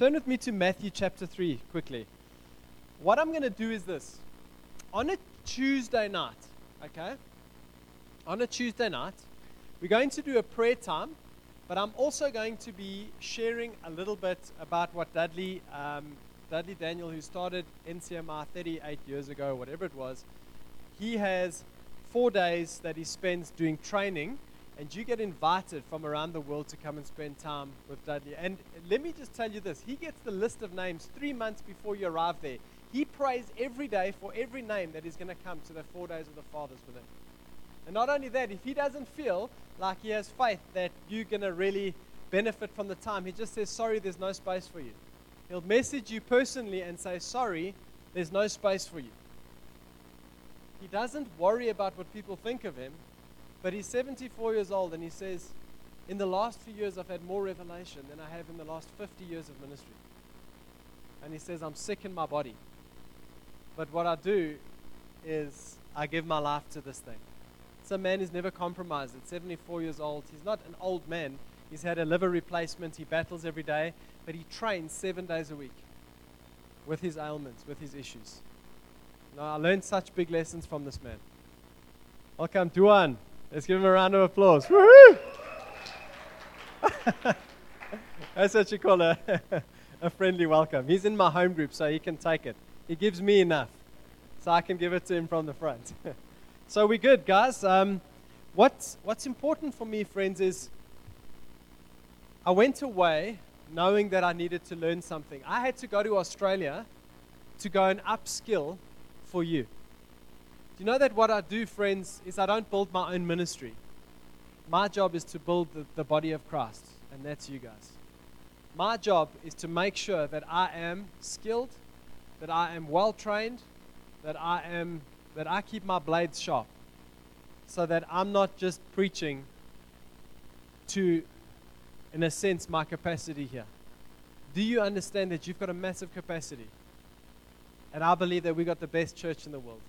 Turn with me to Matthew chapter 3 quickly. What I'm going to do is this. On a Tuesday night, okay? On a Tuesday night, we're going to do a prayer time, but I'm also going to be sharing a little bit about what Dudley, um, Dudley Daniel, who started NCMI 38 years ago, whatever it was, he has four days that he spends doing training and you get invited from around the world to come and spend time with Dudley. And let me just tell you this he gets the list of names three months before you arrive there. He prays every day for every name that is going to come to the four days of the Fathers with him. And not only that, if he doesn't feel like he has faith that you're going to really benefit from the time, he just says, Sorry, there's no space for you. He'll message you personally and say, Sorry, there's no space for you. He doesn't worry about what people think of him. But he's 74 years old and he says, In the last few years, I've had more revelation than I have in the last 50 years of ministry. And he says, I'm sick in my body. But what I do is I give my life to this thing. It's a man who's never compromised. At 74 years old, he's not an old man. He's had a liver replacement. He battles every day, but he trains seven days a week with his ailments, with his issues. Now, I learned such big lessons from this man. Welcome, Duan. Let's give him a round of applause. Woohoo! That's what you call a, a friendly welcome. He's in my home group, so he can take it. He gives me enough, so I can give it to him from the front. so we're good, guys. Um, what's, what's important for me, friends, is I went away knowing that I needed to learn something. I had to go to Australia to go and upskill for you you know that what I do, friends, is I don't build my own ministry. My job is to build the, the body of Christ, and that's you guys. My job is to make sure that I am skilled, that I am well trained, that I am that I keep my blades sharp, so that I'm not just preaching to, in a sense, my capacity here. Do you understand that you've got a massive capacity? And I believe that we've got the best church in the world.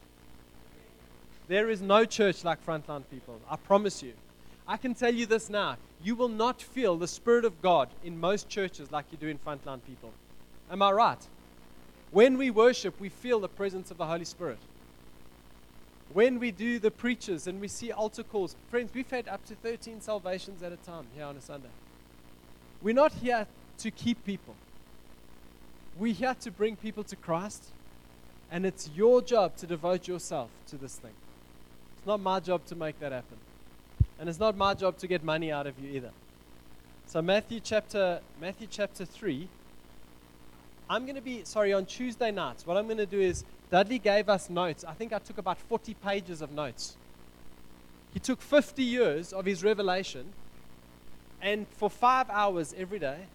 There is no church like Frontline People. I promise you. I can tell you this now. You will not feel the Spirit of God in most churches like you do in Frontline People. Am I right? When we worship, we feel the presence of the Holy Spirit. When we do the preachers and we see altar calls, friends, we've had up to 13 salvations at a time here on a Sunday. We're not here to keep people, we're here to bring people to Christ, and it's your job to devote yourself to this thing. It's not my job to make that happen. And it's not my job to get money out of you either. So Matthew chapter Matthew chapter 3 I'm going to be sorry on Tuesday nights. What I'm going to do is Dudley gave us notes. I think I took about 40 pages of notes. He took 50 years of his revelation and for 5 hours every day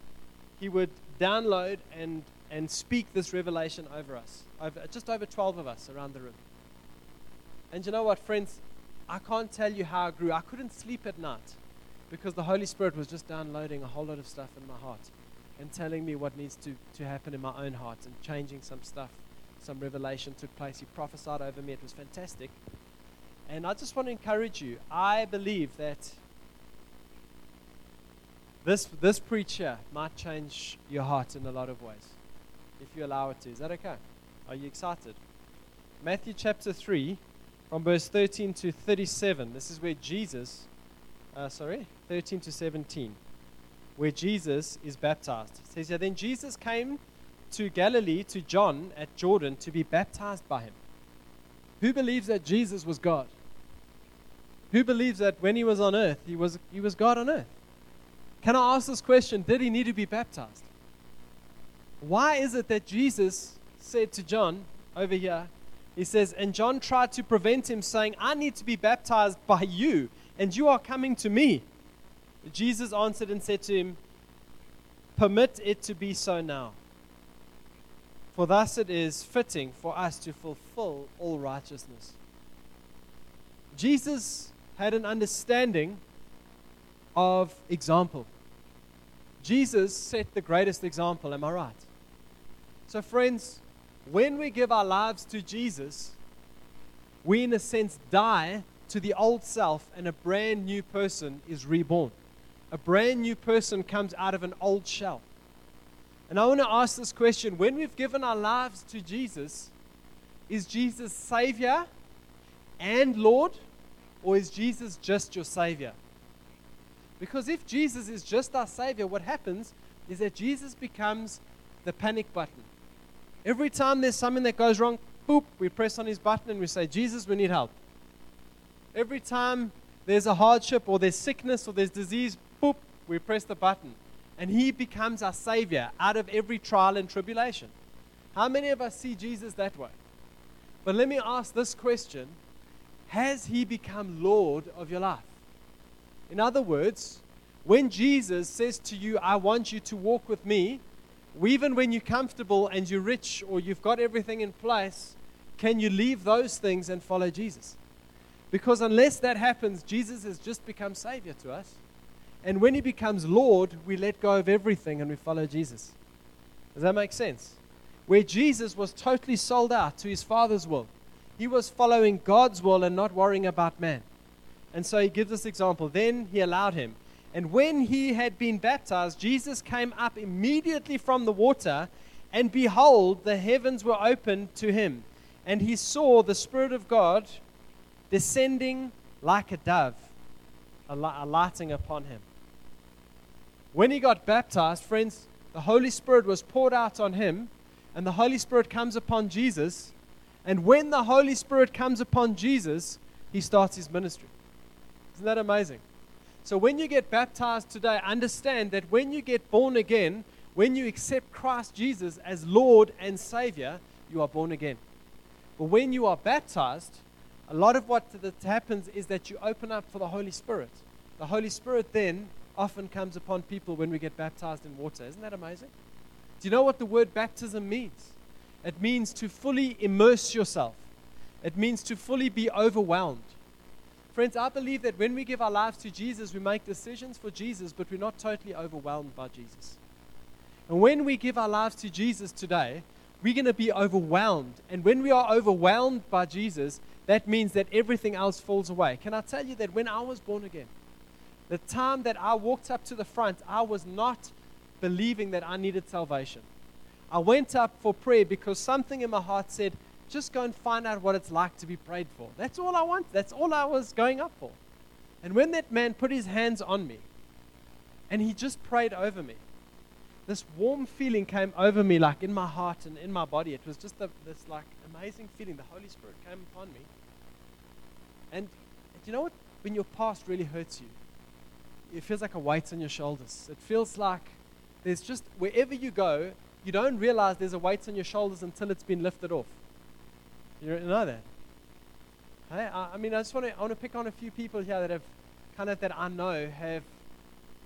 he would download and and speak this revelation over us. Over, just over 12 of us around the room. And you know what, friends? I can't tell you how I grew. I couldn't sleep at night because the Holy Spirit was just downloading a whole lot of stuff in my heart and telling me what needs to, to happen in my own heart and changing some stuff. Some revelation took place. He prophesied over me. It was fantastic. And I just want to encourage you. I believe that this, this preacher might change your heart in a lot of ways if you allow it to. Is that okay? Are you excited? Matthew chapter 3 from verse 13 to 37. This is where Jesus, uh, sorry, 13 to 17, where Jesus is baptized. It says here, Then Jesus came to Galilee to John at Jordan to be baptized by him. Who believes that Jesus was God? Who believes that when he was on earth, he was, he was God on earth? Can I ask this question? Did he need to be baptized? Why is it that Jesus said to John over here, he says, And John tried to prevent him, saying, I need to be baptized by you, and you are coming to me. Jesus answered and said to him, Permit it to be so now. For thus it is fitting for us to fulfill all righteousness. Jesus had an understanding of example. Jesus set the greatest example, am I right? So, friends, when we give our lives to Jesus, we, in a sense, die to the old self and a brand new person is reborn. A brand new person comes out of an old shell. And I want to ask this question when we've given our lives to Jesus, is Jesus Savior and Lord, or is Jesus just your Savior? Because if Jesus is just our Savior, what happens is that Jesus becomes the panic button. Every time there's something that goes wrong, boop, we press on his button and we say, Jesus, we need help. Every time there's a hardship or there's sickness or there's disease, boop, we press the button. And he becomes our Savior out of every trial and tribulation. How many of us see Jesus that way? But let me ask this question Has he become Lord of your life? In other words, when Jesus says to you, I want you to walk with me, even when you're comfortable and you're rich or you've got everything in place, can you leave those things and follow Jesus? Because unless that happens, Jesus has just become Savior to us. And when He becomes Lord, we let go of everything and we follow Jesus. Does that make sense? Where Jesus was totally sold out to His Father's will, He was following God's will and not worrying about man. And so He gives this example. Then He allowed Him. And when He had been baptized, Jesus came up immediately from the water, and behold, the heavens were opened to Him. And He saw the Spirit of God descending like a dove, alighting upon him. When he got baptized, friends, the Holy Spirit was poured out on him, and the Holy Spirit comes upon Jesus. And when the Holy Spirit comes upon Jesus, he starts his ministry. Isn't that amazing? So when you get baptized today, understand that when you get born again, when you accept Christ Jesus as Lord and Savior, you are born again. But when you are baptized, a lot of what happens is that you open up for the Holy Spirit. The Holy Spirit then often comes upon people when we get baptized in water. Isn't that amazing? Do you know what the word baptism means? It means to fully immerse yourself, it means to fully be overwhelmed. Friends, I believe that when we give our lives to Jesus, we make decisions for Jesus, but we're not totally overwhelmed by Jesus. And when we give our lives to Jesus today, we're going to be overwhelmed. And when we are overwhelmed by Jesus, that means that everything else falls away. Can I tell you that when I was born again, the time that I walked up to the front, I was not believing that I needed salvation. I went up for prayer because something in my heart said, just go and find out what it's like to be prayed for. That's all I want. That's all I was going up for. And when that man put his hands on me and he just prayed over me, this warm feeling came over me, like in my heart and in my body. It was just a, this like amazing feeling. The Holy Spirit came upon me. And you know what? When your past really hurts you, it feels like a weight on your shoulders. It feels like there's just, wherever you go, you don't realize there's a weight on your shoulders until it's been lifted off. You know that? Hey, I, I mean, I just want to, want to pick on a few people here that have kind of, that I know have,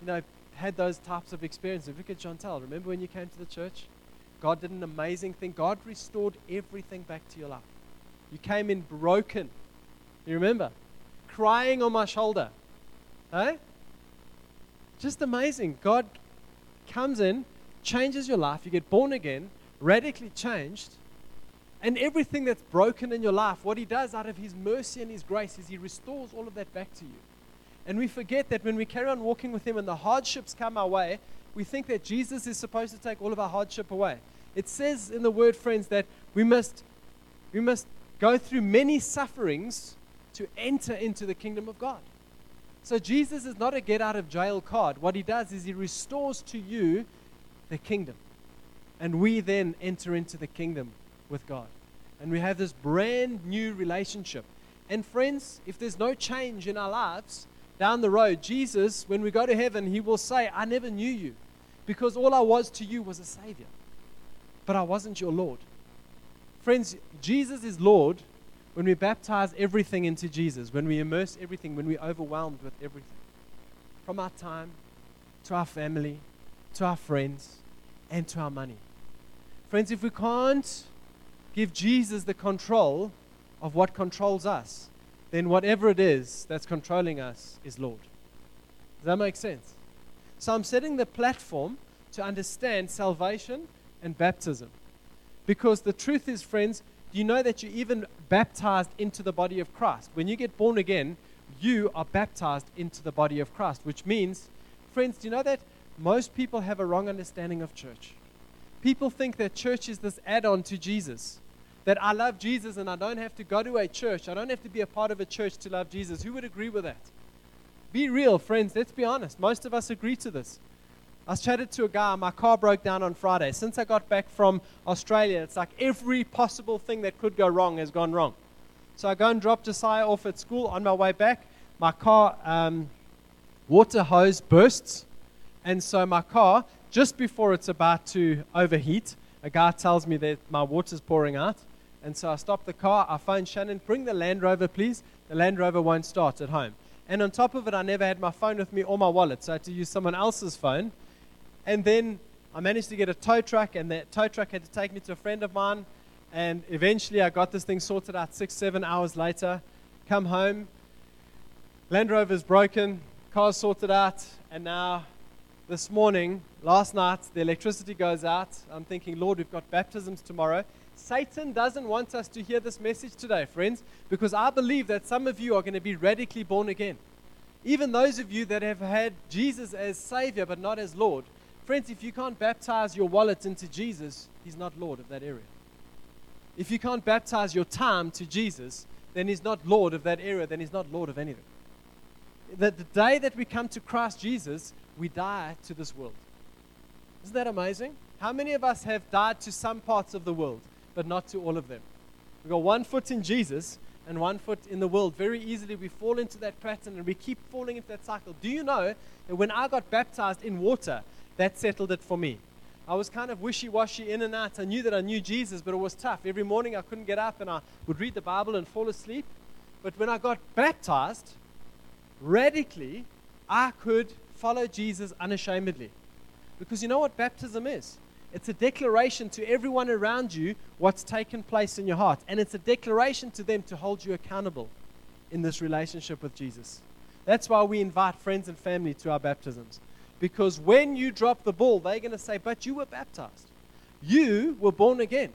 you know, had those types of experiences. Look at Chantel. Remember when you came to the church? God did an amazing thing. God restored everything back to your life. You came in broken. You remember? Crying on my shoulder. Hey? Just amazing. God comes in, changes your life. You get born again, radically changed. And everything that's broken in your life, what He does out of His mercy and His grace is He restores all of that back to you. And we forget that when we carry on walking with Him and the hardships come our way, we think that Jesus is supposed to take all of our hardship away. It says in the word, friends, that we must, we must go through many sufferings to enter into the kingdom of God. So Jesus is not a get out of jail card. What he does is he restores to you the kingdom. And we then enter into the kingdom with God. And we have this brand new relationship. And friends, if there's no change in our lives, down the road, Jesus, when we go to heaven, he will say, I never knew you because all I was to you was a Savior, but I wasn't your Lord. Friends, Jesus is Lord when we baptize everything into Jesus, when we immerse everything, when we're overwhelmed with everything. From our time to our family, to our friends, and to our money. Friends, if we can't give Jesus the control of what controls us, then whatever it is that's controlling us is Lord. Does that make sense? So I'm setting the platform to understand salvation and baptism. Because the truth is, friends, do you know that you're even baptized into the body of Christ? When you get born again, you are baptized into the body of Christ, which means, friends, do you know that most people have a wrong understanding of church? People think that church is this add on to Jesus. That I love Jesus and I don't have to go to a church. I don't have to be a part of a church to love Jesus. Who would agree with that? Be real, friends. Let's be honest. Most of us agree to this. I chatted to a guy, my car broke down on Friday. Since I got back from Australia, it's like every possible thing that could go wrong has gone wrong. So I go and drop Josiah off at school. On my way back, my car um, water hose bursts. And so my car, just before it's about to overheat, a guy tells me that my water's pouring out. And so I stop the car. I phone Shannon, bring the Land Rover, please. The Land Rover won't start at home. And on top of it, I never had my phone with me or my wallet. So I had to use someone else's phone. And then I managed to get a tow truck, and that tow truck had to take me to a friend of mine. And eventually, I got this thing sorted out six, seven hours later. Come home, Land Rover's broken, car's sorted out, and now this morning, last night, the electricity goes out. I'm thinking, Lord, we've got baptisms tomorrow. Satan doesn't want us to hear this message today, friends, because I believe that some of you are going to be radically born again. Even those of you that have had Jesus as Savior but not as Lord, Friends, if you can't baptize your wallet into Jesus, He's not Lord of that area. If you can't baptize your time to Jesus, then He's not Lord of that area, then He's not Lord of anything. That the day that we come to Christ Jesus, we die to this world. Isn't that amazing? How many of us have died to some parts of the world, but not to all of them? We've got one foot in Jesus and one foot in the world. Very easily, we fall into that pattern and we keep falling into that cycle. Do you know that when I got baptized in water, that settled it for me. I was kind of wishy washy in and out. I knew that I knew Jesus, but it was tough. Every morning I couldn't get up and I would read the Bible and fall asleep. But when I got baptized, radically, I could follow Jesus unashamedly. Because you know what baptism is? It's a declaration to everyone around you what's taken place in your heart. And it's a declaration to them to hold you accountable in this relationship with Jesus. That's why we invite friends and family to our baptisms. Because when you drop the ball, they're going to say, But you were baptized. You were born again.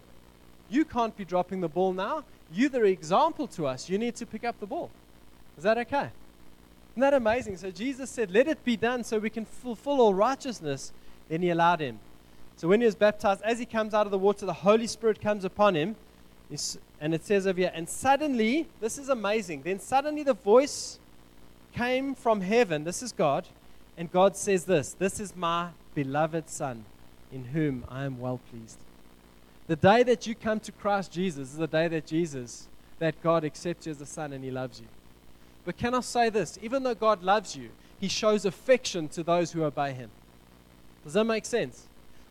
You can't be dropping the ball now. You're the example to us. You need to pick up the ball. Is that okay? Isn't that amazing? So Jesus said, Let it be done so we can fulfill all righteousness. Then he allowed him. So when he was baptized, as he comes out of the water, the Holy Spirit comes upon him. And it says over here, and suddenly, this is amazing. Then suddenly the voice came from heaven. This is God and God says this This is my beloved Son, in whom I am well pleased. The day that you come to Christ Jesus is the day that Jesus, that God accepts you as a son and he loves you. But can I say this? Even though God loves you, he shows affection to those who obey him. Does that make sense?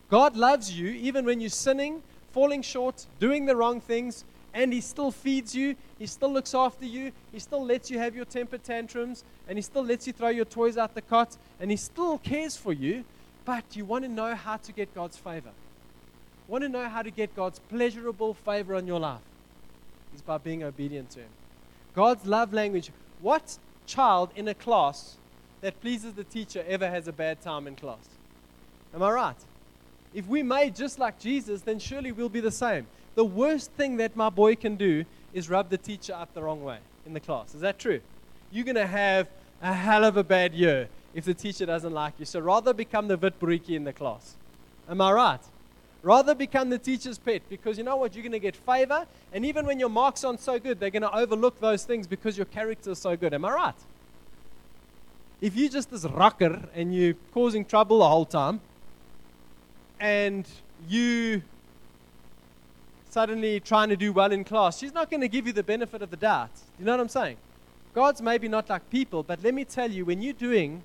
God loves you even when you're sinning, falling short, doing the wrong things, and He still feeds you, He still looks after you, He still lets you have your temper tantrums, and He still lets you throw your toys out the cot, and He still cares for you, but you want to know how to get God's favor. Want to know how to get God's pleasurable favor on your life? Is by being obedient to Him. God's love language. What child in a class that pleases the teacher ever has a bad time in class? Am I right? If we made just like Jesus, then surely we'll be the same the worst thing that my boy can do is rub the teacher up the wrong way in the class. Is that true? You're going to have a hell of a bad year if the teacher doesn't like you. So rather become the witbroodjie in the class. Am I right? Rather become the teacher's pet because you know what? You're going to get favor. And even when your marks aren't so good, they're going to overlook those things because your character is so good. Am I right? If you're just this rocker and you're causing trouble the whole time and you suddenly trying to do well in class, she's not going to give you the benefit of the doubt. You know what I'm saying? God's maybe not like people, but let me tell you, when you're doing,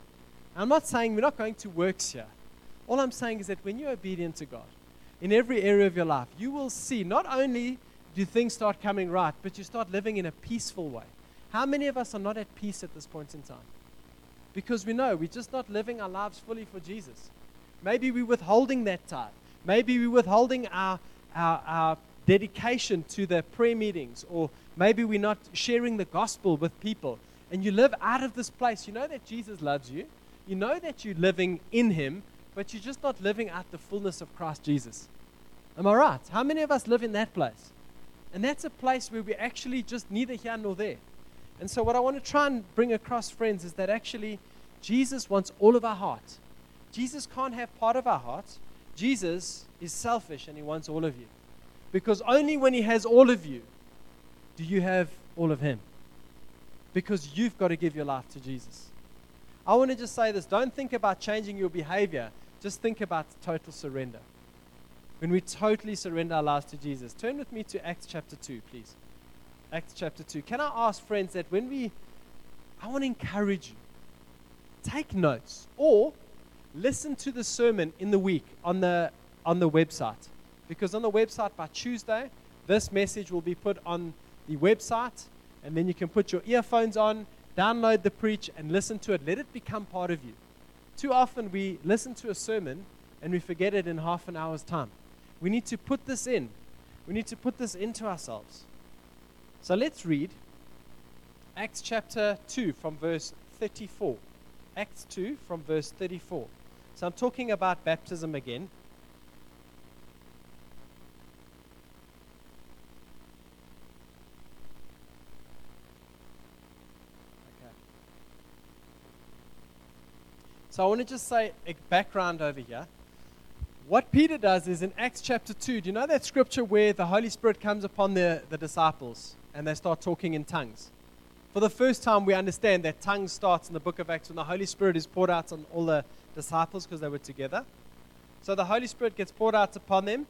I'm not saying we're not going to works here. All I'm saying is that when you're obedient to God in every area of your life, you will see not only do things start coming right, but you start living in a peaceful way. How many of us are not at peace at this point in time? Because we know we're just not living our lives fully for Jesus. Maybe we're withholding that time. Maybe we're withholding our, our, our dedication to the prayer meetings, or maybe we're not sharing the gospel with people, and you live out of this place, you know that Jesus loves you. You know that you're living in Him, but you're just not living out the fullness of Christ Jesus. Am I right? How many of us live in that place? And that's a place where we're actually just neither here nor there. And so, what I want to try and bring across, friends, is that actually Jesus wants all of our heart. Jesus can't have part of our heart. Jesus is selfish and he wants all of you. Because only when he has all of you do you have all of him. Because you've got to give your life to Jesus. I want to just say this don't think about changing your behavior, just think about total surrender. When we totally surrender our lives to Jesus. Turn with me to Acts chapter 2, please. Acts chapter 2. Can I ask, friends, that when we, I want to encourage you, take notes or listen to the sermon in the week on the, on the website. Because on the website by Tuesday, this message will be put on the website, and then you can put your earphones on, download the preach, and listen to it. Let it become part of you. Too often we listen to a sermon and we forget it in half an hour's time. We need to put this in. We need to put this into ourselves. So let's read Acts chapter 2 from verse 34. Acts 2 from verse 34. So I'm talking about baptism again. Okay. So I want to just say a background over here. What Peter does is in Acts chapter 2, do you know that scripture where the Holy Spirit comes upon the, the disciples and they start talking in tongues? For the first time, we understand that tongues starts in the book of Acts when the Holy Spirit is poured out on all the disciples because they were together. So the Holy Spirit gets poured out upon them,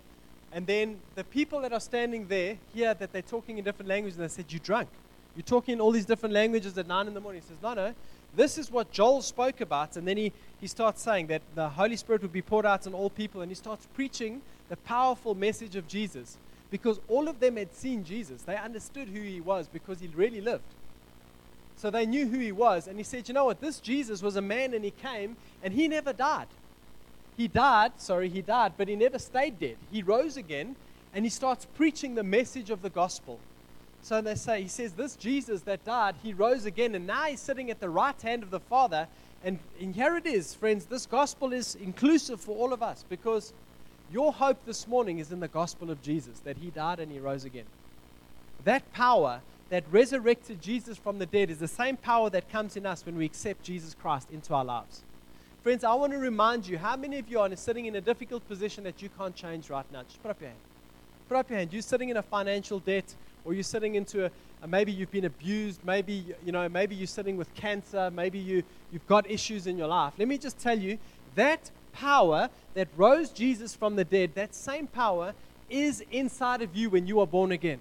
and then the people that are standing there hear that they're talking in different languages, and they said, You're drunk. You're talking in all these different languages at 9 in the morning. He says, No, no. This is what Joel spoke about. And then he, he starts saying that the Holy Spirit would be poured out on all people, and he starts preaching the powerful message of Jesus. Because all of them had seen Jesus. They understood who he was because he really lived. So they knew who he was. And he said, You know what? This Jesus was a man and he came and he never died. He died, sorry, he died, but he never stayed dead. He rose again and he starts preaching the message of the gospel. So they say, He says, This Jesus that died, he rose again and now he's sitting at the right hand of the Father. And, and here it is, friends. This gospel is inclusive for all of us because your hope this morning is in the gospel of Jesus that he died and he rose again. That power that resurrected Jesus from the dead is the same power that comes in us when we accept Jesus Christ into our lives. Friends, I want to remind you how many of you are sitting in a difficult position that you can't change right now? Just put up your hand. Put up your hand. You're sitting in a financial debt, or you're sitting into a, a maybe you've been abused, maybe you know, maybe you're sitting with cancer, maybe you, you've got issues in your life. Let me just tell you that power that rose Jesus from the dead, that same power is inside of you when you are born again.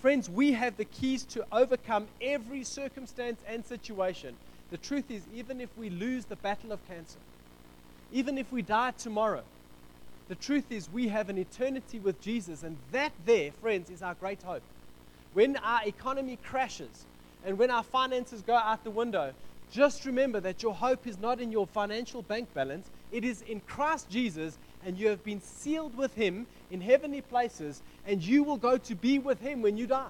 Friends, we have the keys to overcome every circumstance and situation. The truth is, even if we lose the battle of cancer, even if we die tomorrow, the truth is we have an eternity with Jesus, and that there, friends, is our great hope. When our economy crashes and when our finances go out the window, just remember that your hope is not in your financial bank balance, it is in Christ Jesus, and you have been sealed with Him in heavenly places, and you will go to be with Him when you die.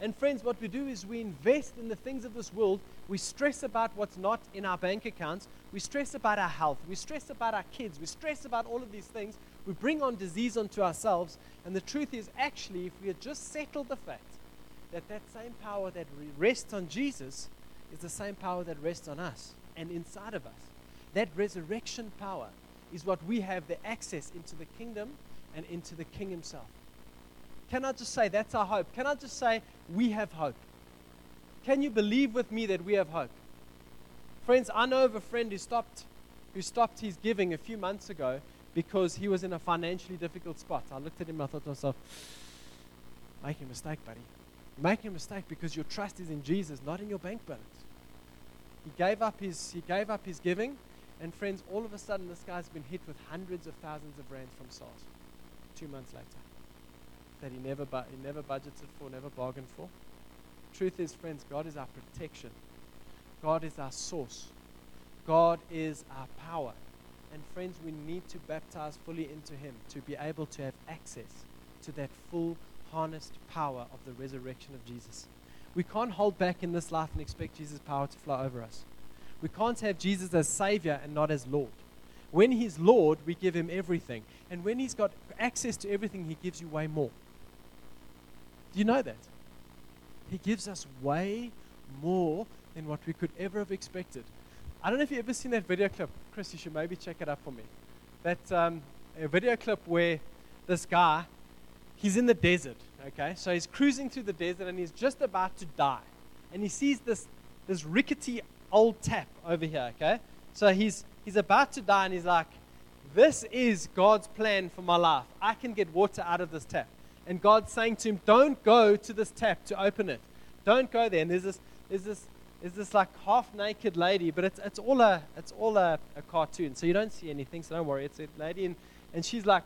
And friends, what we do is we invest in the things of this world. We stress about what's not in our bank accounts. We stress about our health. We stress about our kids. We stress about all of these things. We bring on disease onto ourselves. And the truth is, actually, if we had just settled the fact that that same power that rests on Jesus is the same power that rests on us and inside of us, that resurrection power is what we have the access into the kingdom and into the King Himself. Can I just say that's our hope? Can I just say we have hope? Can you believe with me that we have hope? Friends, I know of a friend who stopped, who stopped his giving a few months ago because he was in a financially difficult spot. I looked at him, and I thought to myself, making a mistake, buddy. You're making a mistake because your trust is in Jesus, not in your bank balance. He gave up his, he gave up his giving and friends, all of a sudden, this guy's been hit with hundreds of thousands of rands from SARS two months later that he never, bu- he never budgeted for, never bargained for. Truth is, friends, God is our protection, God is our source, God is our power. And friends, we need to baptize fully into Him to be able to have access to that full, harnessed power of the resurrection of Jesus. We can't hold back in this life and expect Jesus' power to flow over us. We can't have Jesus as Savior and not as Lord. When He's Lord, we give Him everything. And when He's got access to everything, He gives you way more. Do you know that? He gives us way more than what we could ever have expected. I don't know if you've ever seen that video clip. Chris, you should maybe check it up for me. that um, a video clip where this guy, he's in the desert, okay? So he's cruising through the desert and he's just about to die. And he sees this, this rickety old tap over here, okay? So he's, he's about to die and he's like, This is God's plan for my life. I can get water out of this tap. And God's saying to him, Don't go to this tap to open it. Don't go there. And there's this, there's this, there's this like half naked lady, but it's, it's all, a, it's all a, a cartoon. So you don't see anything, so don't worry. It's a lady, and, and she's like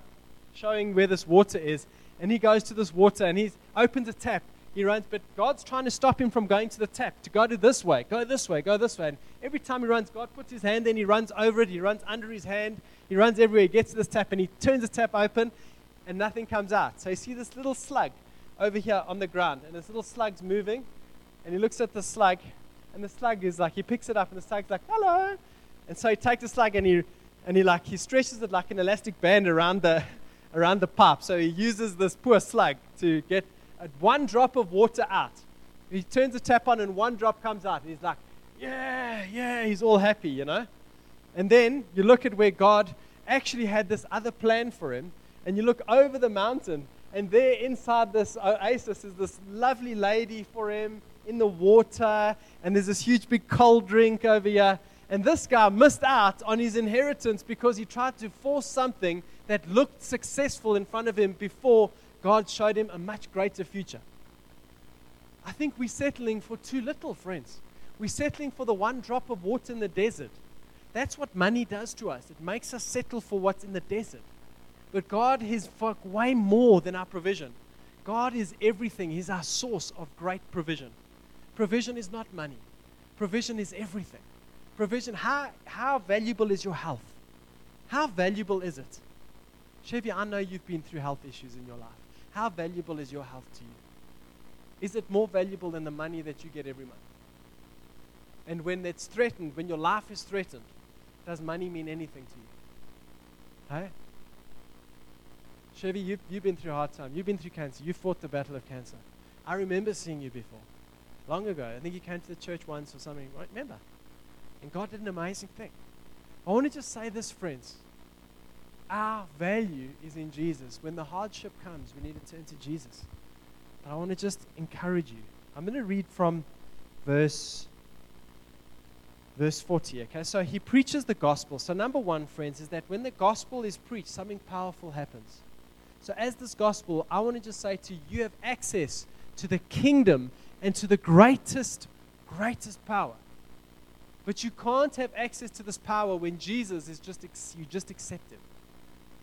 showing where this water is. And he goes to this water and he opens a tap. He runs, but God's trying to stop him from going to the tap, to go to this way, go this way, go this way. And every time he runs, God puts his hand in, he runs over it, he runs under his hand, he runs everywhere, he gets to this tap, and he turns the tap open, and nothing comes out. So you see this little slug over here on the ground, and this little slug's moving, and he looks at the slug, and the slug is like, he picks it up, and the slug's like, hello. And so he takes the slug, and he, and he like, he stretches it like an elastic band around the, around the pipe. So he uses this poor slug to get one drop of water out. He turns the tap on, and one drop comes out. He's like, yeah, yeah, he's all happy, you know. And then you look at where God actually had this other plan for him, and you look over the mountain, and there inside this oasis is this lovely lady for him in the water, and there's this huge big cold drink over here. And this guy missed out on his inheritance because he tried to force something that looked successful in front of him before God showed him a much greater future. I think we're settling for too little, friends. We're settling for the one drop of water in the desert. That's what money does to us. It makes us settle for what's in the desert. But God is way more than our provision. God is everything. He's our source of great provision. Provision is not money, provision is everything. Provision, how, how valuable is your health? How valuable is it? Chevy, I know you've been through health issues in your life. How valuable is your health to you? Is it more valuable than the money that you get every month? And when that's threatened, when your life is threatened, does money mean anything to you? Hey? Chevy, you've, you've been through a hard time. You've been through cancer. You fought the battle of cancer. I remember seeing you before, long ago. I think you came to the church once or something. Right? Remember? And God did an amazing thing. I want to just say this, friends. Our value is in Jesus. When the hardship comes, we need to turn to Jesus. But I want to just encourage you. I'm going to read from verse verse 40. Okay, so he preaches the gospel. So, number one, friends, is that when the gospel is preached, something powerful happens. So, as this gospel, I want to just say to you, you have access to the kingdom and to the greatest, greatest power. But you can't have access to this power when Jesus is just, you just accept him.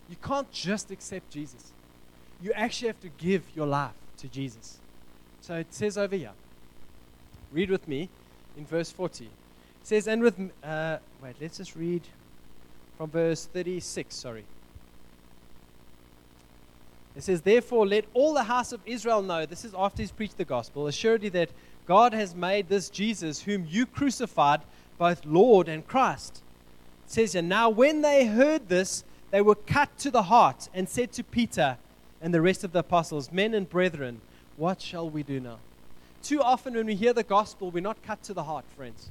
You can't just accept Jesus. You actually have to give your life to Jesus. So it says over here, read with me in verse 40. It says, and with, uh, wait, let's just read from verse 36, sorry. It says, Therefore, let all the house of Israel know, this is after he's preached the gospel, assuredly that God has made this Jesus, whom you crucified, both Lord and Christ. It says and Now when they heard this, they were cut to the heart and said to Peter and the rest of the apostles, Men and brethren, what shall we do now? Too often when we hear the gospel, we're not cut to the heart, friends.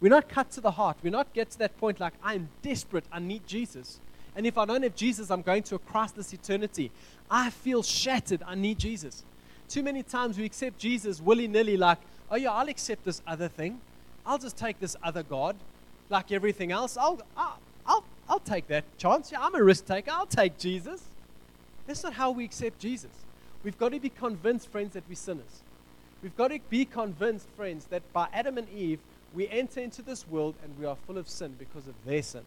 We're not cut to the heart. We're not get to that point like, I'm desperate, I need Jesus. And if I don't have Jesus, I'm going to a Christless eternity. I feel shattered, I need Jesus. Too many times we accept Jesus willy nilly, like, oh yeah, I'll accept this other thing. I'll just take this other God, like everything else. I'll, I'll, I'll, I'll take that chance. Yeah, I'm a risk taker. I'll take Jesus. That's not how we accept Jesus. We've got to be convinced, friends, that we're sinners. We've got to be convinced, friends, that by Adam and Eve, we enter into this world and we are full of sin because of their sin.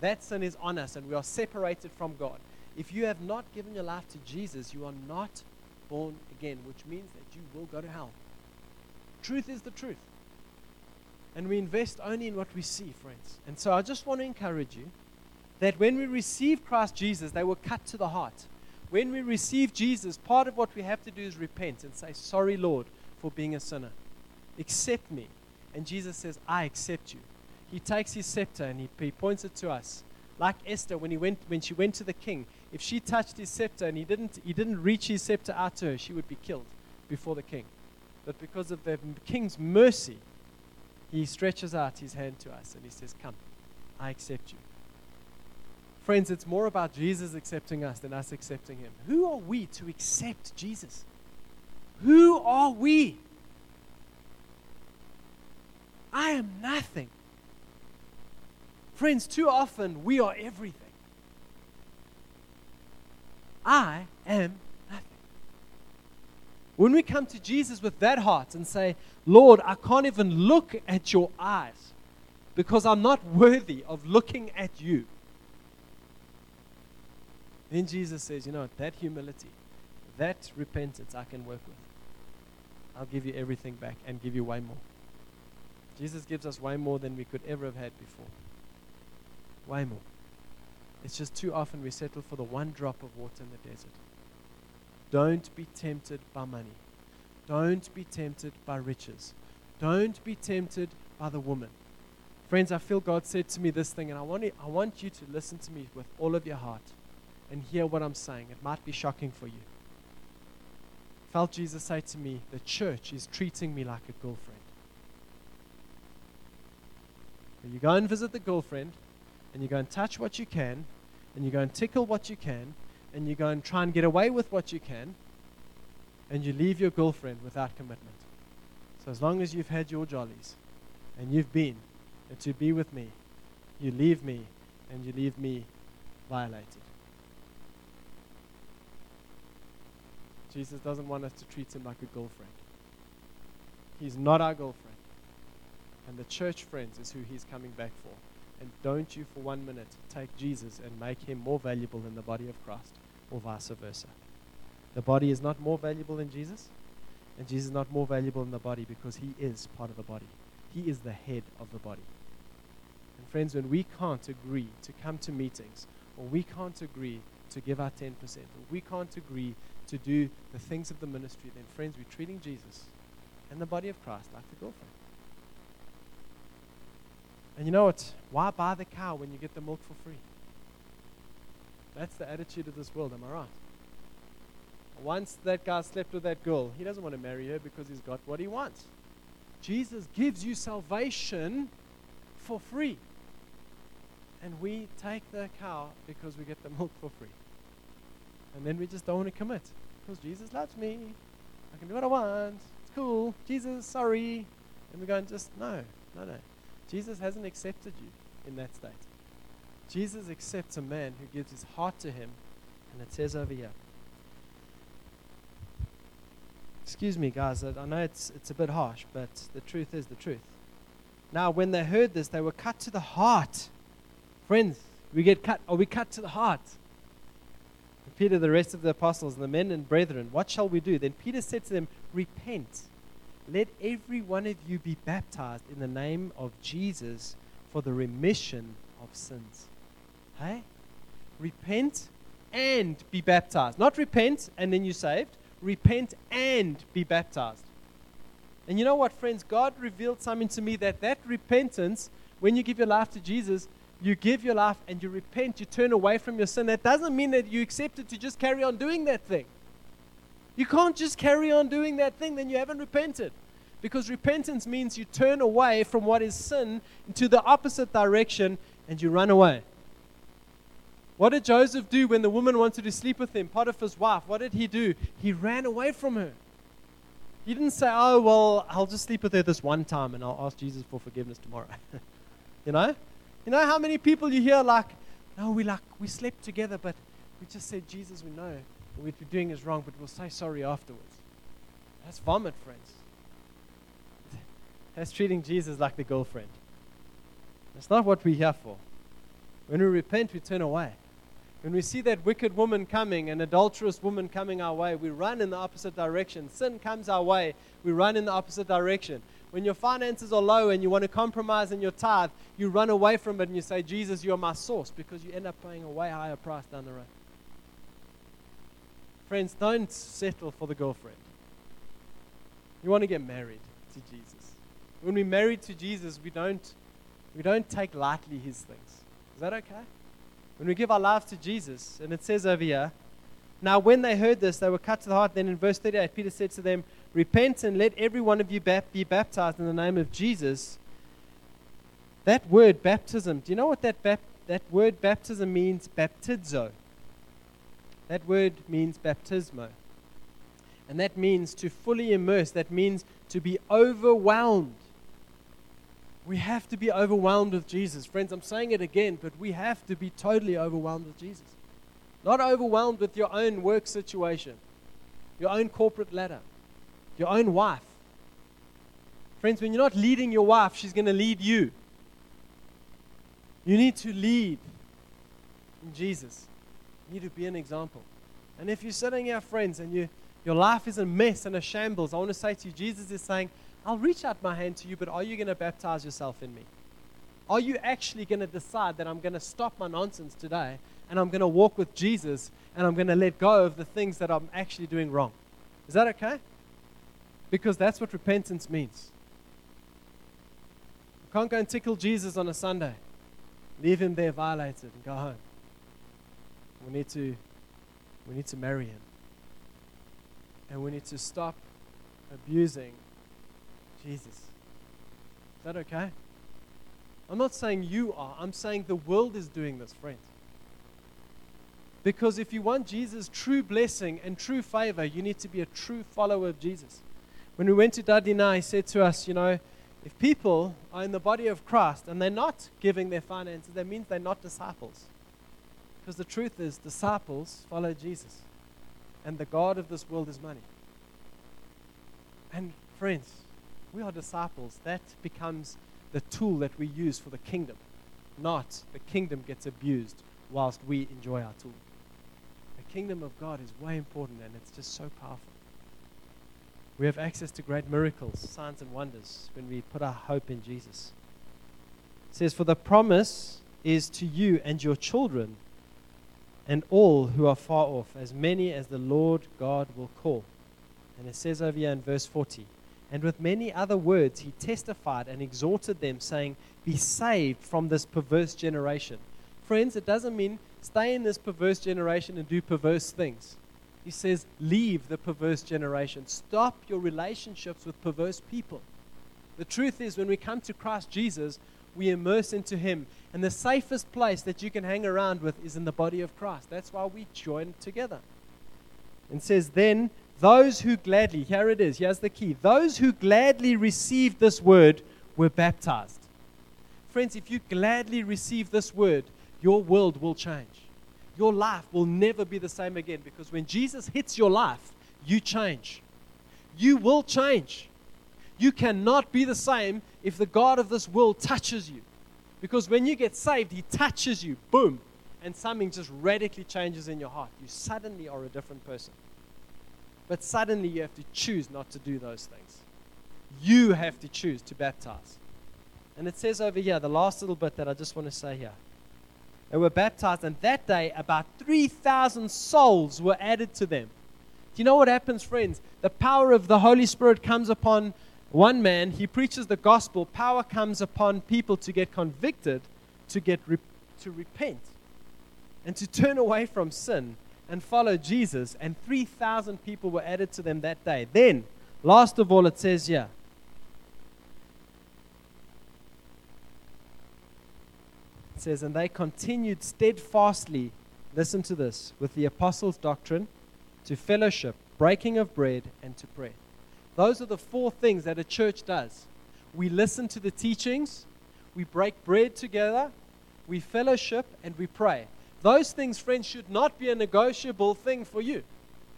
That sin is on us and we are separated from God. If you have not given your life to Jesus, you are not born again, which means that you will go to hell. Truth is the truth. And we invest only in what we see, friends. And so I just want to encourage you that when we receive Christ Jesus, they were cut to the heart. When we receive Jesus, part of what we have to do is repent and say, Sorry, Lord, for being a sinner. Accept me. And Jesus says, I accept you. He takes his scepter and he, he points it to us. Like Esther, when, he went, when she went to the king, if she touched his scepter and he didn't, he didn't reach his scepter out to her, she would be killed before the king. But because of the king's mercy, he stretches out his hand to us and he says, Come, I accept you. Friends, it's more about Jesus accepting us than us accepting him. Who are we to accept Jesus? Who are we? I am nothing. Friends, too often we are everything. I am nothing. When we come to Jesus with that heart and say, Lord, I can't even look at your eyes because I'm not worthy of looking at you. Then Jesus says, You know, that humility, that repentance I can work with. I'll give you everything back and give you way more. Jesus gives us way more than we could ever have had before. Way more. It's just too often we settle for the one drop of water in the desert. Don't be tempted by money. Don't be tempted by riches. Don't be tempted by the woman. Friends, I feel God said to me this thing, and I want, I want you to listen to me with all of your heart and hear what I'm saying. It might be shocking for you. Felt Jesus say to me, The church is treating me like a girlfriend. you go and visit the girlfriend, and you go and touch what you can, and you go and tickle what you can, and you go and try and get away with what you can, and you leave your girlfriend without commitment. So as long as you've had your jollies, and you've been, and to be with me, you leave me, and you leave me violated. Jesus doesn't want us to treat him like a girlfriend. He's not our girlfriend. And the church, friends, is who he's coming back for. And don't you for one minute take Jesus and make him more valuable than the body of Christ, or vice versa. The body is not more valuable than Jesus, and Jesus is not more valuable than the body because he is part of the body. He is the head of the body. And friends, when we can't agree to come to meetings, or we can't agree to give our 10%, or we can't agree to do the things of the ministry, then, friends, we're treating Jesus and the body of Christ like the girlfriend. And you know what? Why buy the cow when you get the milk for free? That's the attitude of this world, am I right? Once that guy slept with that girl, he doesn't want to marry her because he's got what he wants. Jesus gives you salvation for free. And we take the cow because we get the milk for free. And then we just don't want to commit because Jesus loves me. I can do what I want. It's cool. Jesus, sorry. And we're going, just no, no, no. Jesus hasn't accepted you in that state. Jesus accepts a man who gives his heart to him. And it says over here. Excuse me, guys. I know it's, it's a bit harsh, but the truth is the truth. Now, when they heard this, they were cut to the heart. Friends, we get cut. Are we cut to the heart? Peter, the rest of the apostles, and the men and brethren, what shall we do? Then Peter said to them, Repent. Let every one of you be baptized in the name of Jesus for the remission of sins. Hey? Repent and be baptized. Not repent and then you're saved. Repent and be baptized. And you know what, friends? God revealed something to me that that repentance, when you give your life to Jesus, you give your life and you repent, you turn away from your sin, that doesn't mean that you accept it to just carry on doing that thing. You can't just carry on doing that thing, then you haven't repented. Because repentance means you turn away from what is sin into the opposite direction and you run away. What did Joseph do when the woman wanted to sleep with him, Potiphar's wife? What did he do? He ran away from her. He didn't say, Oh, well, I'll just sleep with her this one time and I'll ask Jesus for forgiveness tomorrow. you know? You know how many people you hear like, no, we like we slept together, but we just said, Jesus, we know what we're doing is wrong, but we'll say sorry afterwards. That's vomit, friends. That's treating Jesus like the girlfriend. That's not what we're here for. When we repent, we turn away. When we see that wicked woman coming, an adulterous woman coming our way, we run in the opposite direction. Sin comes our way, we run in the opposite direction. When your finances are low and you want to compromise in your tithe, you run away from it and you say, Jesus, you're my source, because you end up paying a way higher price down the road. Friends, don't settle for the girlfriend. You want to get married to Jesus. When we're married to Jesus, we don't, we don't take lightly his things. Is that okay? When we give our lives to Jesus, and it says over here, now when they heard this, they were cut to the heart. Then in verse 38, Peter said to them, Repent and let every one of you be baptized in the name of Jesus. That word, baptism, do you know what that bap- that word baptism means baptizo. That word means baptismo. And that means to fully immerse. That means to be overwhelmed. We have to be overwhelmed with Jesus. Friends, I'm saying it again, but we have to be totally overwhelmed with Jesus. Not overwhelmed with your own work situation, your own corporate ladder, your own wife. Friends, when you're not leading your wife, she's going to lead you. You need to lead in Jesus. Need to be an example. And if you're sitting here, friends, and you, your life is a mess and a shambles, I want to say to you, Jesus is saying, I'll reach out my hand to you, but are you going to baptize yourself in me? Are you actually going to decide that I'm going to stop my nonsense today and I'm going to walk with Jesus and I'm going to let go of the things that I'm actually doing wrong? Is that okay? Because that's what repentance means. You can't go and tickle Jesus on a Sunday, leave him there violated, and go home. We need to, we need to marry him. And we need to stop abusing Jesus. Is that okay? I'm not saying you are, I'm saying the world is doing this, friends. Because if you want Jesus' true blessing and true favor, you need to be a true follower of Jesus. When we went to Dadina, he said to us, you know, if people are in the body of Christ and they're not giving their finances, that means they're not disciples. Because the truth is, disciples follow Jesus, and the God of this world is money. And friends, we are disciples. That becomes the tool that we use for the kingdom, not the kingdom gets abused whilst we enjoy our tool. The kingdom of God is way important and it's just so powerful. We have access to great miracles, signs, and wonders when we put our hope in Jesus. It says, For the promise is to you and your children and all who are far off, as many as the Lord God will call. And it says over here in verse 40 and with many other words, he testified and exhorted them, saying, Be saved from this perverse generation. Friends, it doesn't mean stay in this perverse generation and do perverse things. He says, Leave the perverse generation. Stop your relationships with perverse people. The truth is, when we come to Christ Jesus, we immerse into Him. And the safest place that you can hang around with is in the body of Christ. That's why we join together. And says, Then those who gladly, here it is, here's the key. Those who gladly received this word were baptized. Friends, if you gladly receive this word, your world will change. Your life will never be the same again because when Jesus hits your life, you change. You will change. You cannot be the same if the God of this world touches you. Because when you get saved, He touches you, boom, and something just radically changes in your heart. You suddenly are a different person. But suddenly you have to choose not to do those things. You have to choose to baptize. And it says over here, the last little bit that I just want to say here. They were baptized, and that day about 3,000 souls were added to them. Do you know what happens, friends? The power of the Holy Spirit comes upon one man, he preaches the gospel, power comes upon people to get convicted, to, get re- to repent, and to turn away from sin and follow Jesus, and 3,000 people were added to them that day. Then, last of all, it says here, it says, and they continued steadfastly, listen to this, with the apostles' doctrine, to fellowship, breaking of bread, and to prayer. Those are the four things that a church does. We listen to the teachings, we break bread together, we fellowship, and we pray. Those things, friends, should not be a negotiable thing for you.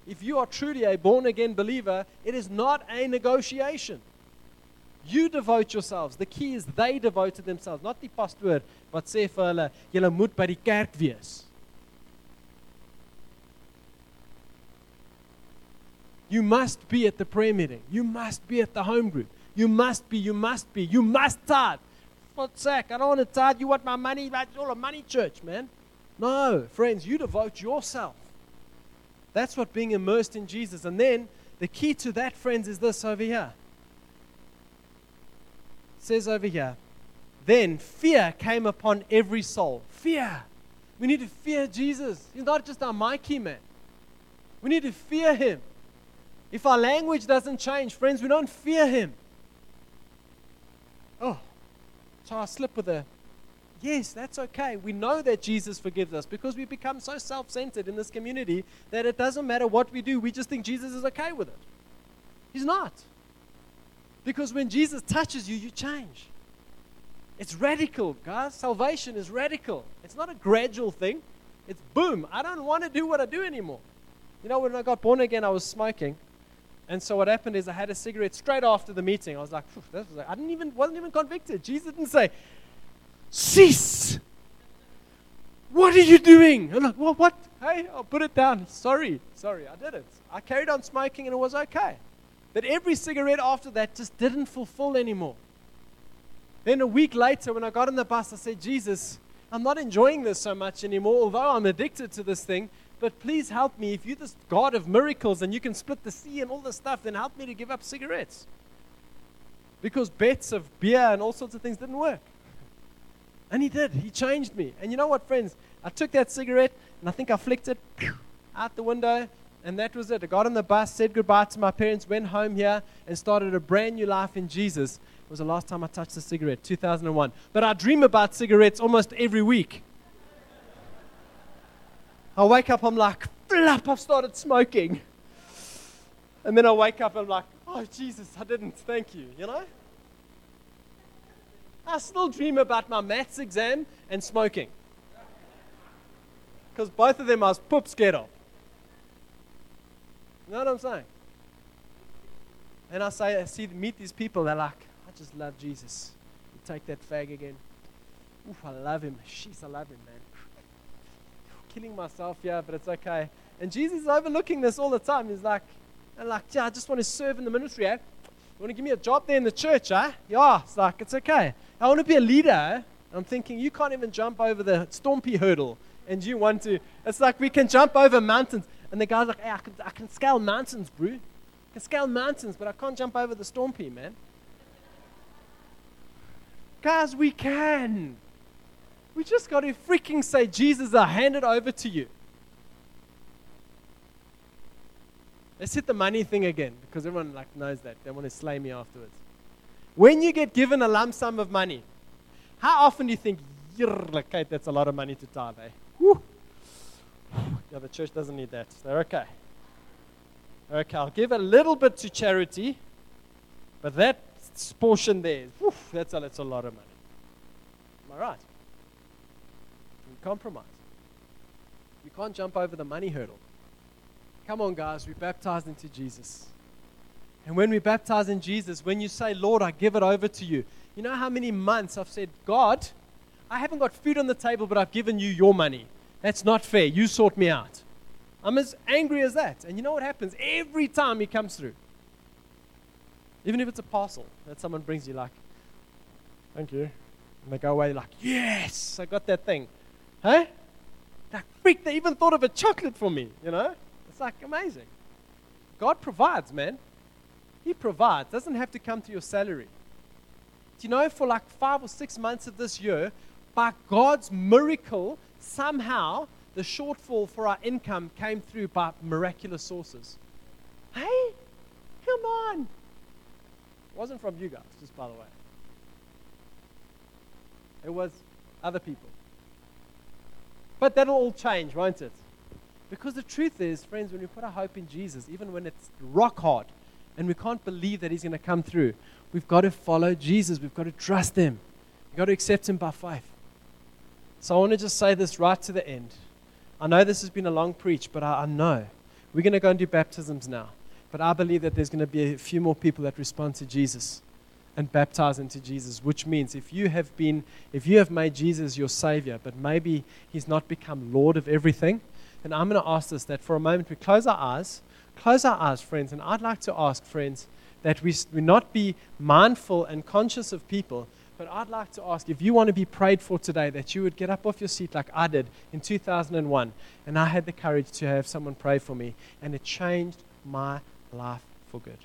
If you are truly a born again believer, it is not a negotiation. You devote yourselves. The key is they devoted themselves, not the pastoor wat sê hulle, julle moet by die kerk wees. You must be at the prayer meeting. You must be at the home group. You must be, you must be, you must tithe. For sake, I don't want to tithe. You want my money? That's all a money church, man. No, friends, you devote yourself. That's what being immersed in Jesus. And then the key to that, friends, is this over here. It says over here, then fear came upon every soul. Fear. We need to fear Jesus. He's not just our Mikey man. We need to fear him. If our language doesn't change, friends, we don't fear him. Oh, so I slip with a Yes, that's okay. We know that Jesus forgives us because we become so self centered in this community that it doesn't matter what we do, we just think Jesus is okay with it. He's not. Because when Jesus touches you, you change. It's radical, guys. Salvation is radical. It's not a gradual thing. It's boom. I don't want to do what I do anymore. You know, when I got born again, I was smoking. And so what happened is I had a cigarette straight after the meeting. I was like, was like I didn't even wasn't even convicted. Jesus didn't say, cease. What are you doing? I'm like, well, what? Hey, I'll put it down. Sorry, sorry, I did it. I carried on smoking and it was okay. But every cigarette after that just didn't fulfill anymore. Then a week later, when I got on the bus, I said, Jesus, I'm not enjoying this so much anymore, although I'm addicted to this thing. But please help me. If you're this God of miracles and you can split the sea and all this stuff, then help me to give up cigarettes. Because bets of beer and all sorts of things didn't work. And he did. He changed me. And you know what, friends? I took that cigarette and I think I flicked it out the window, and that was it. I got on the bus, said goodbye to my parents, went home here, and started a brand new life in Jesus. It was the last time I touched a cigarette, 2001. But I dream about cigarettes almost every week. I wake up, I'm like, flap, I've started smoking. And then I wake up, I'm like, oh, Jesus, I didn't, thank you, you know? I still dream about my maths exam and smoking. Because both of them I was poop scared of. You know what I'm saying? And I say, I see, meet these people, they're like, I just love Jesus. You take that fag again. Oof, I love him. Jeez, I love him, man killing myself here, but it's okay. And Jesus is overlooking this all the time. He's like, and like, yeah, I just want to serve in the ministry, eh? You want to give me a job there in the church, eh? Yeah, it's like, it's okay. I want to be a leader, eh? I'm thinking, you can't even jump over the Stompie hurdle, and you want to. It's like we can jump over mountains. And the guy's like, hey, I can, I can scale mountains, bro. I can scale mountains, but I can't jump over the Stompie, man. Guys, we can. We just got to freaking say, Jesus, I hand it over to you. Let's hit the money thing again because everyone like knows that. They want to slay me afterwards. When you get given a lump sum of money, how often do you think, okay, that's a lot of money to tithe, eh? Woo. Yeah, the church doesn't need that. They're okay. Okay, I'll give a little bit to charity, but that portion there, whew, that's, a, that's a lot of money. Am I right? Compromise. You can't jump over the money hurdle. Come on, guys, we baptized into Jesus. And when we baptize in Jesus, when you say, Lord, I give it over to you, you know how many months I've said, God, I haven't got food on the table, but I've given you your money. That's not fair. You sort me out. I'm as angry as that. And you know what happens? Every time he comes through, even if it's a parcel that someone brings you, like, thank you. And they go away like, yes, I got that thing. Hey? That freak, they even thought of a chocolate for me, you know? It's like amazing. God provides, man. He provides. Doesn't have to come to your salary. Do you know, for like five or six months of this year, by God's miracle, somehow the shortfall for our income came through by miraculous sources. Hey, come on. It wasn't from you guys, just by the way. It was other people. But that'll all change, won't it? Because the truth is, friends, when we put our hope in Jesus, even when it's rock hard and we can't believe that He's going to come through, we've got to follow Jesus. We've got to trust Him. We've got to accept Him by faith. So I want to just say this right to the end. I know this has been a long preach, but I, I know we're going to go and do baptisms now. But I believe that there's going to be a few more people that respond to Jesus and baptize into Jesus, which means if you have been, if you have made Jesus your Savior, but maybe He's not become Lord of everything, then I'm going to ask this that for a moment we close our eyes, close our eyes, friends, and I'd like to ask, friends, that we, we not be mindful and conscious of people, but I'd like to ask if you want to be prayed for today, that you would get up off your seat like I did in 2001, and I had the courage to have someone pray for me, and it changed my life for good.